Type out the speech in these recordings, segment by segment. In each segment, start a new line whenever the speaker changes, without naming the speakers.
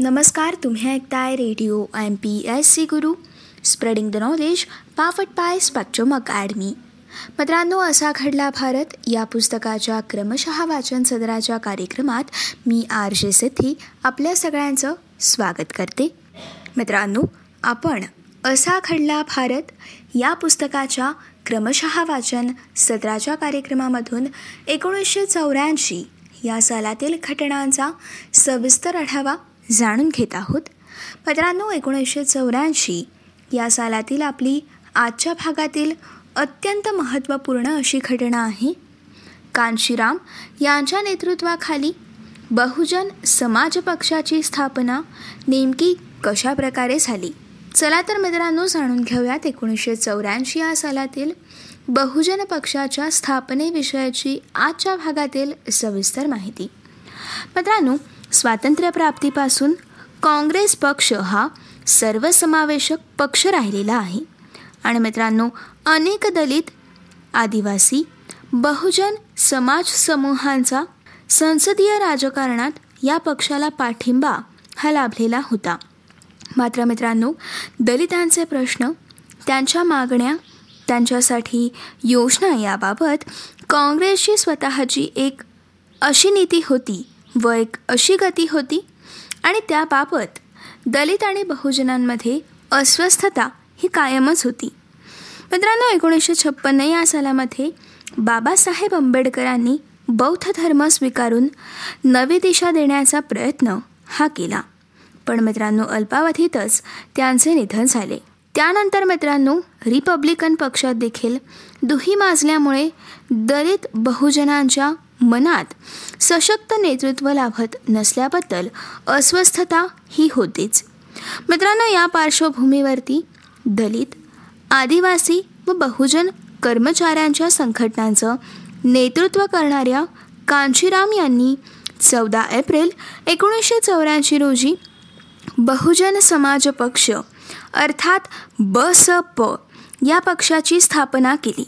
नमस्कार तुम्ही ऐकताय radio M P S C Guru. Spreading the knowledge पाफट by Spectrum academy मित्रांनो असा घडला भारत. या पुस्तकाच्या क्रमशः वाचन सदराच्या कार्यक्रमात मी आर जे सिद्धी आपल्या सगळ्यांचं स्वागत करते. मित्रांनो आपण असा घडला भारत. या पुस्तकाच्या क्रमशः वाचन सदराच्या कार्यक्रमामधून एकोणीसशे चौऱ्याऐंशी या सालातील घटनांचा सविस्तर आढावा जाणून घेत आहोत. पत्रांनो एकोणीसशे चौऱ्याऐंशी या सालातील आपली आजच्या भागातील अत्यंत महत्त्वपूर्ण अशी घटना आहे. कांशीराम यांच्या नेतृत्वाखाली बहुजन समाज पक्षाची स्थापना नेमकी कशा प्रकारे झाली? चला तर मित्रांनो जाणून घेऊयात एकोणीसशे चौऱ्याऐंशी या सालातील बहुजन पक्षाच्या स्थापनेविषयाची आजच्या भागातील सविस्तर माहिती. मित्रांनो स्वातंत्र्यप्राप्तीपासून काँग्रेस पक्ष हा सर्वसमावेशक पक्ष राहिलेला आहे. आणि मित्रांनो अनेक दलित आदिवासी बहुजन समाज समूहांचा संसदीय राजकारणात या पक्षाला पाठिंबा हा लाभलेला होता. मात्र मित्रांनो दलितांचे प्रश्न त्यांच्या मागण्या त्यांच्यासाठी योजना याबाबत काँग्रेसची स्वतःची एक अशी नीती होती व एक अशी गती होती आणि त्याबाबत दलित आणि बहुजनांमध्ये अस्वस्थता ही कायमच होती. मित्रांनो एकोणीसशे छप्पन्न या सालामध्ये बाबासाहेब आंबेडकरांनी बौद्ध धर्म स्वीकारून नवी दिशा देण्याचा प्रयत्न हा केला. पण मित्रांनो अल्पावधीतच त्यांचे निधन झाले. त्यानंतर मित्रांनो रिपब्लिकन पक्षात देखील दुही माजल्यामुळे दलित बहुजनांच्या मनात सशक्त नेतृत्व लाभत नसल्याबद्दल अस्वस्थता ही होतीच. मित्रांनो या पार्श्वभूमीवरती दलित आदिवासी व बहुजन कर्मचाऱ्यांच्या संघटनांचं नेतृत्व करणाऱ्या कांचीराम यांनी चौदा एप्रिल एकोणीसशे चौऱ्याऐंशी रोजी बहुजन समाज पक्ष अर्थात बसप प या पक्षाची स्थापना केली.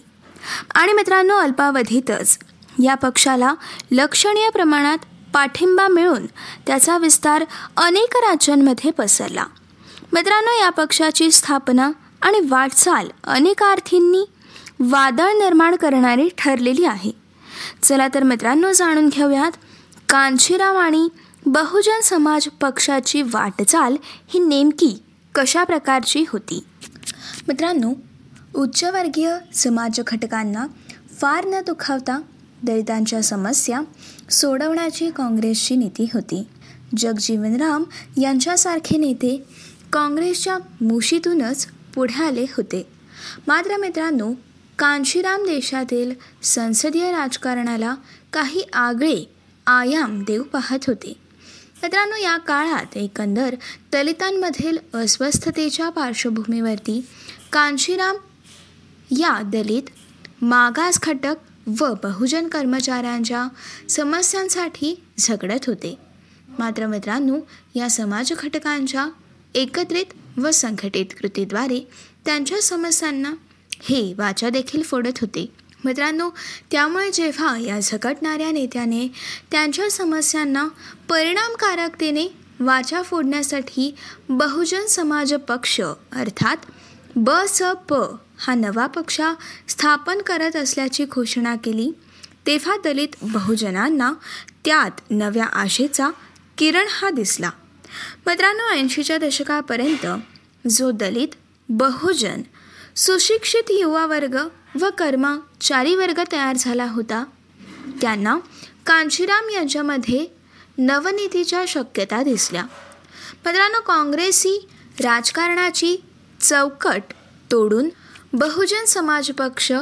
आणि मित्रांनो अल्पावधीतच या पक्षाला लक्षणीय प्रमाणात पाठिंबा मिळून त्याचा विस्तार अनेक राज्यांमध्ये पसरला. मित्रांनो या पक्षाची स्थापना आणि वाटचाल अनेक अर्थींनी वादळ निर्माण करणारी ठरलेली आहे. चला तर मित्रांनो जाणून घेऊयात कांशीराम आणि बहुजन समाज पक्षाची वाटचाल ही नेमकी कशा प्रकारची होती? मित्रांनो उच्चवर्गीय समाज घटकांना फार न दुखावता दलितांच्या समस्या सोडवण्याची काँग्रेसची नीती होती. जगजीवनराम यांच्यासारखे नेते काँग्रेसच्या मुशीतूनच पुढे आले होते. मात्र मित्रांनो कांशीराम देशातील संसदीय राजकारणाला काही आगळे आयाम देऊ पाहत होते. मित्रांनो या काळात एकंदर दलितांमधील अस्वस्थतेच्या पार्श्वभूमीवरती कांशीराम या दलित मागास घटक व बहुजन कर्मचाऱ्यांच्या समस्यांसाठी झगडत होते. मात्र मित्रांनो या समाज घटकांच्या एकत्रित व संघटित कृतीद्वारे त्यांच्या समस्यांना हे वाचा देखील फोडत होते. मित्रांनो त्यामुळे जेव्हा या झगटणाऱ्या नेत्याने त्यांच्या समस्यांना परिणामकारकतेने वाचा फोडण्यासाठी बहुजन समाज पक्ष अर्थात ब स प हा नवा पक्ष स्थापन करत असल्याची घोषणा केली. तेव्हा दलित बहुजनांना त्यात नव्या आशेचा किरण हा दिसला. मित्रांनो ऐंशीच्या दशकापर्यंत जो दलित बहुजन सुशिक्षित युवा वर्ग व कर्मचारी वर्ग तयार झाला होता त्यांना कांशीराम यांच्यामध्ये नवनीतीच्या शक्यता दिसल्या. मित्रांनो काँग्रेसी राजकारणाची चौकट तोडून बहुजन समाज पक्ष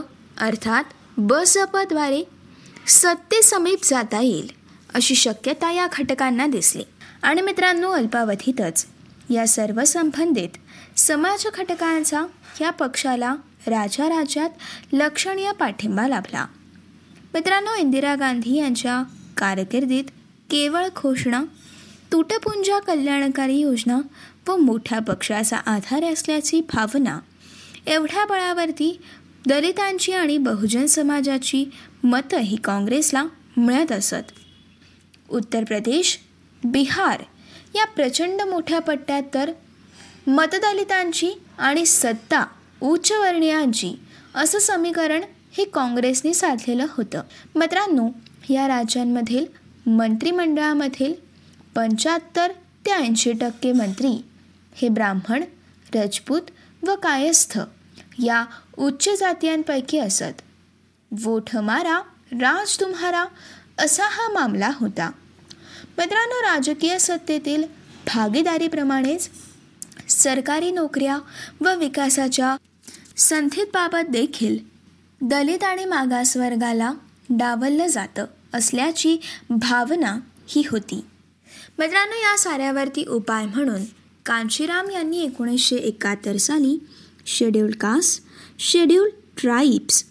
अर्थात बसपद्वारे सत्तेसमीप जाता येईल अशी शक्यता या घटकांना दिसली. आणि मित्रांनो अल्पावधीतच या सर्व संबंधित समाज घटकांचा या पक्षाला राजा राज्यात लक्षणीय पाठिंबा लाभला. मित्रांनो इंदिरा गांधी यांच्या कारकिर्दीत केवळ घोषणा तुटपुंजा कल्याणकारी योजना व मोठ्या पक्षाचा आधार असल्याची भावना एवढ्या बळावरती दलितांची आणि बहुजन समाजाची मतं ही काँग्रेसला मिळत असत. उत्तर प्रदेश बिहार या प्रचंड मोठ्या पट्ट्यात तर मतदलितांची आणि सत्ता उच्चवर्णीयांची असं समीकरण हे काँग्रेसने साधलेलं होतं. मित्रांनो या राज्यांमधील मंत्रिमंडळामधील पंच्याहत्तर ते ऐंशी टक्के मंत्री हे ब्राह्मण राजपूत व कायस्थ या उच्च जातीयांपैकी असत. वोट हमारा राज तुम्हारा असा हा मामला होता. मित्रांनो राजकीय सत्तेतील भागीदारीप्रमाणेच सरकारी नोकऱ्या व विकासाच्या संधीबाबत देखील दलित आणि मागासवर्गाला डावललं जातं असल्याची भावना ही होती. मित्रांनो या साऱ्यावरती उपाय म्हणून कांशीराम यांनी एकोणीसशे एकाहत्तर साली scheduled caste scheduled tribes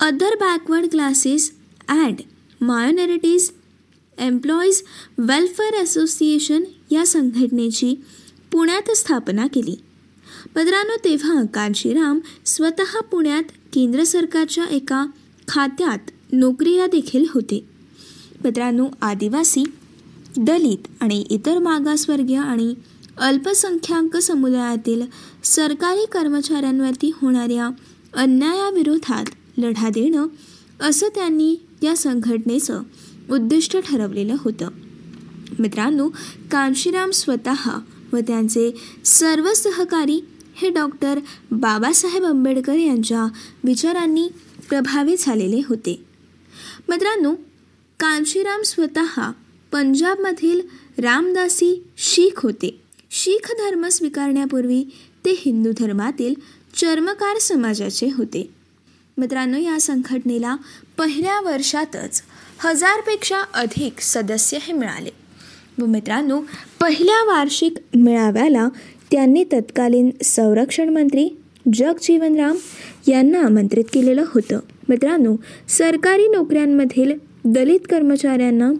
other backward classes and minorities employees welfare association या संघटनेची पुण्यात स्थापना केली. मित्रांनो तेव्हा कांशीराम स्वतः पुण्यात केंद्र सरकारच्या एका खात्यात नोकरीला देखील होते. मित्रांनो आदिवासी दलित आणि इतर मागासवर्गीय आणि अल्पसंख्याक समुदायातील सरकारी कर्मचाऱ्यांवरती होणाऱ्या अन्यायाविरोधात लढा देणं असं त्यांनी या संघटनेचं उद्दिष्ट ठरवलेलं होतं. मित्रांनो कांशीराम स्वतः व त्यांचे सर्व सहकारी हे डॉक्टर बाबासाहेब आंबेडकर यांच्या विचारांनी प्रभावित झालेले होते. मित्रांनो कांशीराम स्वतः पंजाबमधील रामदासी शीख होते. शीख धर्म स्वीकारण्यापूर्वी ते हिंदू धर्मातील चर्मकार समाजाचे होते. मित्रांनो या संघटनेला पहिल्या वर्षातच हजारपेक्षा अधिक सदस्य हे मिळाले. व मित्रांनो पहिल्या वार्षिक मेळाव्याला त्यांनी तत्कालीन संरक्षण मंत्री जगजीवनराम यांना आमंत्रित केलेलं होतं. मित्रांनो सरकारी नोकऱ्यांमधील दलित कर्मचाऱ्यांना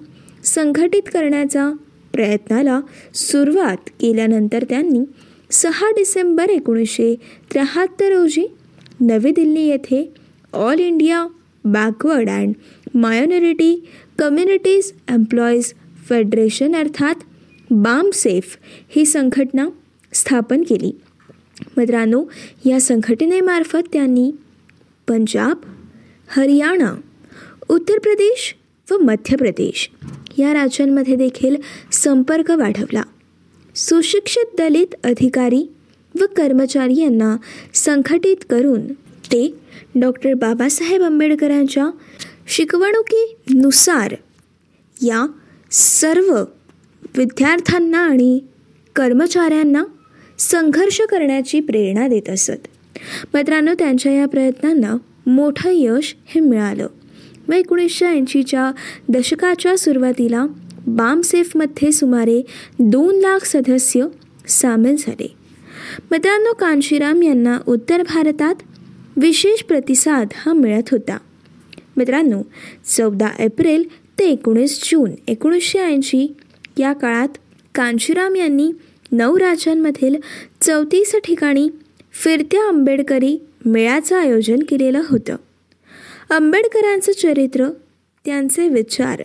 संघटित करण्याचा प्रयत्नाला सुरुवात केल्यानंतर त्यांनी सहा डिसेंबर एकोणीसशे त्र्याहत्तर रोजी नवी दिल्ली येथे all India backward and minority communities employees federation अर्थात बामसेफ ही संघटना स्थापन केली. मित्रांनो या संघटनेमार्फत त्यांनी पंजाब हरियाणा उत्तर प्रदेश व मध्य प्रदेश या राज्यांमध्ये देखील संपर्क वाढवला. सुशिक्षित दलित अधिकारी व कर्मचारी यांना संघटित करून ते डॉक्टर बाबासाहेब आंबेडकरांच्या शिकवणुकीनुसार या सर्व विद्यार्थ्यांना आणि कर्मचाऱ्यांना संघर्ष करण्याची प्रेरणा देत असत. मित्रांनो त्यांच्या या प्रयत्नांना मोठं यश हे मिळालं. व एकोणीसशे ऐंशीच्या दशकाच्या सुरुवातीला बामसेफमध्ये सुमारे दोन लाख सदस्य सामील झाले. मित्रांनो कांशीराम यांना उत्तर भारतात विशेष प्रतिसाद हा मिळत होता. मित्रांनो चौदा एप्रिल ते एकोणीस जून एकोणीसशे ऐंशी या काळात कांशीराम यांनी नऊ राज्यांमधील चौतीस ठिकाणी फिरत्या आंबेडकरी मेळ्याचं आयोजन केलेलं होतं. आंबेडकरांचं चरित्र त्यांचे विचार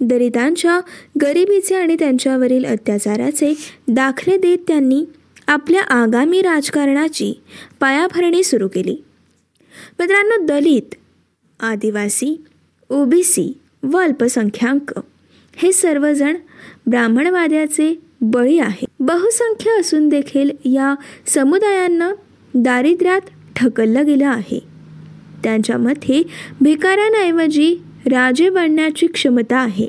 दलितांच्या गरिबीचे आणि त्यांच्यावरील अत्याचाराचे दाखले देत त्यांनी आपल्या आगामी राजकारणाची पायाभरणी सुरू केली. मित्रांनो दलित आदिवासी ओबीसी व अल्पसंख्याक हे सर्वजण ब्राह्मणवाद्याचे बळी आहे बहुसंख्य असून देखील या समुदायांना दारिद्र्यात ढकललं गेलं आहे. त्यांच्या मते भिकाऱ्यांऐवजी राजे बनण्याची क्षमता आहे.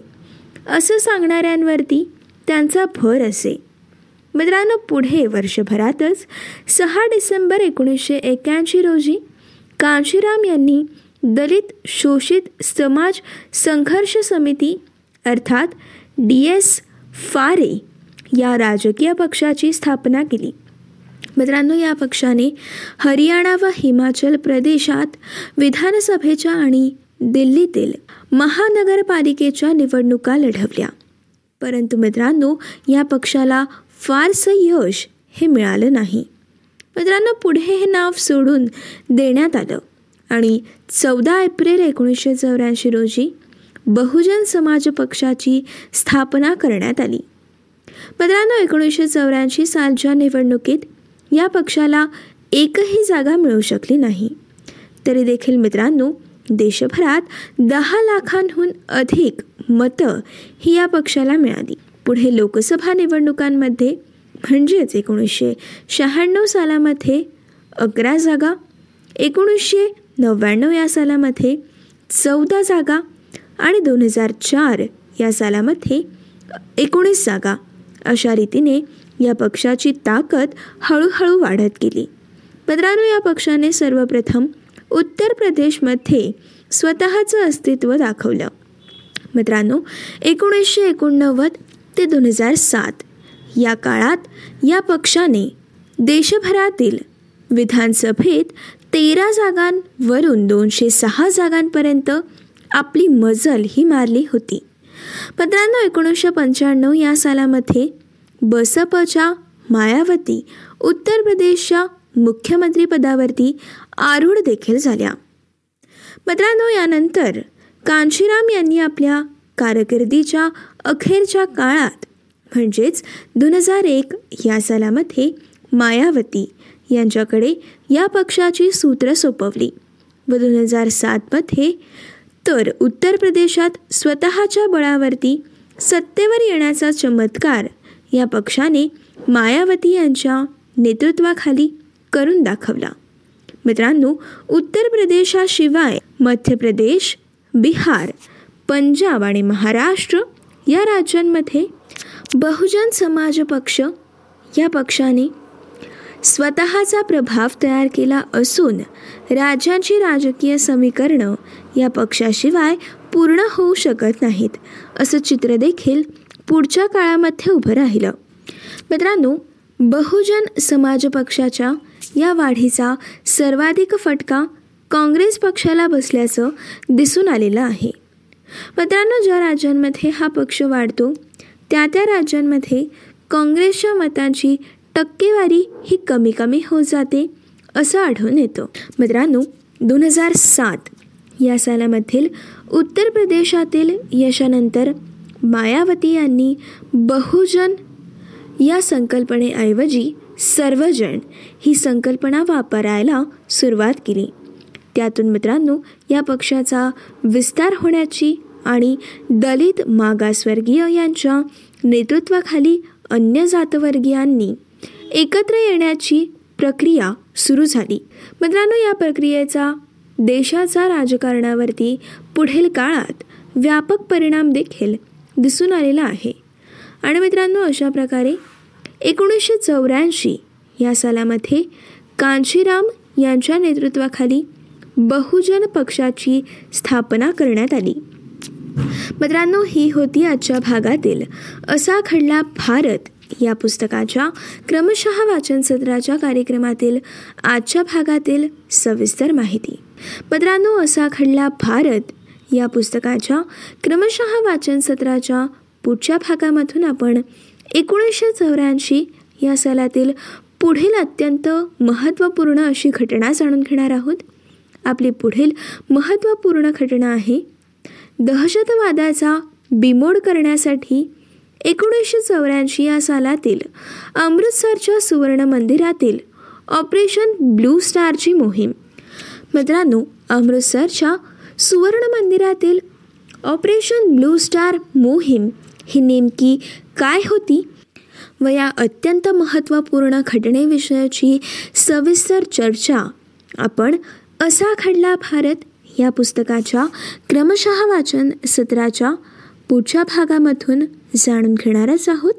असं सांगणाऱ्यांवरती त्यांचा भर असे. मित्रांनो पुढे वर्षभरातच सहा डिसेंबर एकोणीसशे एक्याऐंशी रोजी कांशीराम यांनी दलित शोषित समाज संघर्ष समिती अर्थात डी एस फारे या राजकीय पक्षाची स्थापना केली. मित्रांनो या पक्षाने हरियाणा व हिमाचल प्रदेशात विधानसभेच्या आणि दिल्लीतील महानगरपालिकेच्या निवडणुका लढवल्या. परंतु मित्रांनो या पक्षाला फारसं यश हे मिळालं नाही. मित्रांनो पुढे हे नाव सोडून देण्यात आलं आणि चौदा एप्रिल एकोणीसशे चौऱ्याऐंशी रोजी बहुजन समाज पक्षाची स्थापना करण्यात आली. मित्रांनो एकोणीसशे चौऱ्याऐंशी सालच्या निवडणुकीत या पक्षाला एकही जागा मिळू शकली नाही. तरी देखील मित्रांनो देशभरात दहा लाखांहून अधिक मतं ही या पक्षाला मिळाली. पुढे लोकसभा निवडणुकांमध्ये म्हणजेच एकोणीसशे शहाण्णव सालामध्ये अकरा जागा एकोणीसशे नव्याण्णव या सालामध्ये चौदा जागा आणि दोन हजार चार या सालामध्ये एकोणीस जागा अशा रीतीने या पक्षाची ताकद हळूहळू वाढत गेली. मित्रांनो या पक्षाने सर्वप्रथम उत्तर प्रदेशमध्ये स्वतःचं अस्तित्व दाखवलं. मित्रांनो एकोणीसशे एकोणनव्वद ते दोन हजार सात या काळात या पक्षाने देशभरातील विधानसभेत तेरा जागांवरून दोनशे सहा जागांपर्यंत आपली मजल ही मारली होती. मित्रांनो एकोणीसशे पंच्याण्णव या सालामध्ये बसपच्या मायावती उत्तर प्रदेशच्या मुख्यमंत्रीपदावरती आरूढ देखील झाल्या. मित्रांनो यानंतर कांशीराम यांनी आपल्या कारकिर्दीच्या अखेरच्या काळात म्हणजेच दोन हजार एक या सालामध्ये मायावती यांच्याकडे या पक्षाची सूत्र सोपवली व दोन हजार सातमध्ये तर उत्तर प्रदेशात स्वतःच्या बळावरती सत्तेवर येण्याचा चमत्कार या पक्षाने मायावती यांच्या नेतृत्वाखाली करून दाखवला. मित्रांनो उत्तर प्रदेशाशिवाय मध्य प्रदेश बिहार पंजाब आणि महाराष्ट्र या राज्यांमध्ये बहुजन समाज पक्ष या पक्षाने स्वतःचा प्रभाव तयार केला असून राज्यांची राजकीय समीकरणं या पक्षाशिवाय पूर्ण होऊ शकत नाहीत असं चित्र देखील पुढच्या काळामध्ये उभं राहिलं. मित्रांनो बहुजन समाज पक्षाच्या या वाढीचा सर्वाधिक फटका काँग्रेस पक्षाला बसल्याचं दिसून आलेलं आहे. मित्रांनो ज्या राज्यांमध्ये हा पक्ष वाढतो त्या त्या राज्यांमध्ये काँग्रेसच्या मतांची टक्केवारी ही कमी कमी होत जाते असं आढळून येतं. मित्रांनो दोन हजार सात या सालामधील उत्तर प्रदेशातील यशानंतर मायावती यांनी बहुजन या संकल्पनेऐवजी सर्वजण ही संकल्पना वापरायला सुरुवात केली. त्यातून मित्रांनो या पक्षाचा विस्तार होण्याची आणि दलित मागासवर्गीय यांच्या नेतृत्वाखाली अन्य जातवर्गीयांनी एकत्र येण्याची प्रक्रिया सुरू झाली. मित्रांनो या प्रक्रियेचा देशाचा राजकारणावरती पुढील काळात व्यापक परिणाम देखील दिसून आलेला आहे. आणि मित्रांनो अशा प्रकारे एकोणीसशे चौऱ्याऐंशी या सालामध्ये कांशीराम यांच्या नेतृत्वाखाली बहुजन पक्षाची स्थापना करण्यात आली. मित्रांनो ही होती आजच्या भागातील असा खडला भारत या पुस्तकाच्या क्रमशः वाचन सत्राच्या कार्यक्रमातील आजच्या भागातील सविस्तर माहिती. मित्रांनो असा खडला भारत या पुस्तकाच्या क्रमशः वाचन सत्राच्या पुढच्या भागामधून आपण एकोणीसशे चौऱ्याऐंशी या सालातील पुढील अत्यंत महत्त्वपूर्ण अशी घटना जाणून घेणार आहोत. आपली पुढील महत्त्वपूर्ण घटना आहे दहशतवादाचा बिमोड करण्यासाठी एकोणीसशे चौऱ्याऐंशी या सालातील अमृतसरच्या सुवर्ण मंदिरातील ऑपरेशन ब्लू स्टारची मोहीम. मित्रांनो अमृतसरच्या सुवर्ण मंदिरातील ऑपरेशन ब्लू स्टार मोहीम ही नेमकी काय होती? व या अत्यंत महत्त्वपूर्ण घटनेविषयाची सविस्तर चर्चा आपण असा खडला भारत या पुस्तकाच्या क्रमशः वाचन सत्राच्या पुढच्या भागामधून जाणून घेणारच आहोत.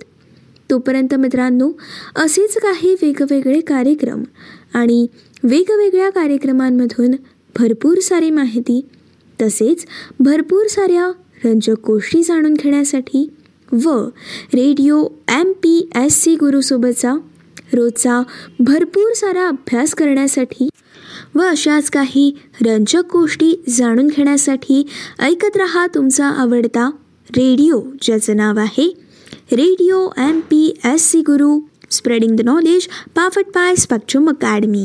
तोपर्यंत मित्रांनो असेच काही वेगवेगळे कार्यक्रम आणि वेगवेगळ्या कार्यक्रमांमधून भरपूर सारी माहिती तसेच भरपूर साऱ्या रंजक गोष्टी जाणून घेण्यासाठी व radio M P S C गुरुसोबतचा रोजचा भरपूर सारा अभ्यास करण्यासाठी व अशाच काही रंजक गोष्टी जाणून घेण्यासाठी ऐकत रहा तुमचा आवडता रेडिओ ज्याचं नाव आहे radio M P S C Guru spreading the knowledge पाफट by Spectrum academy.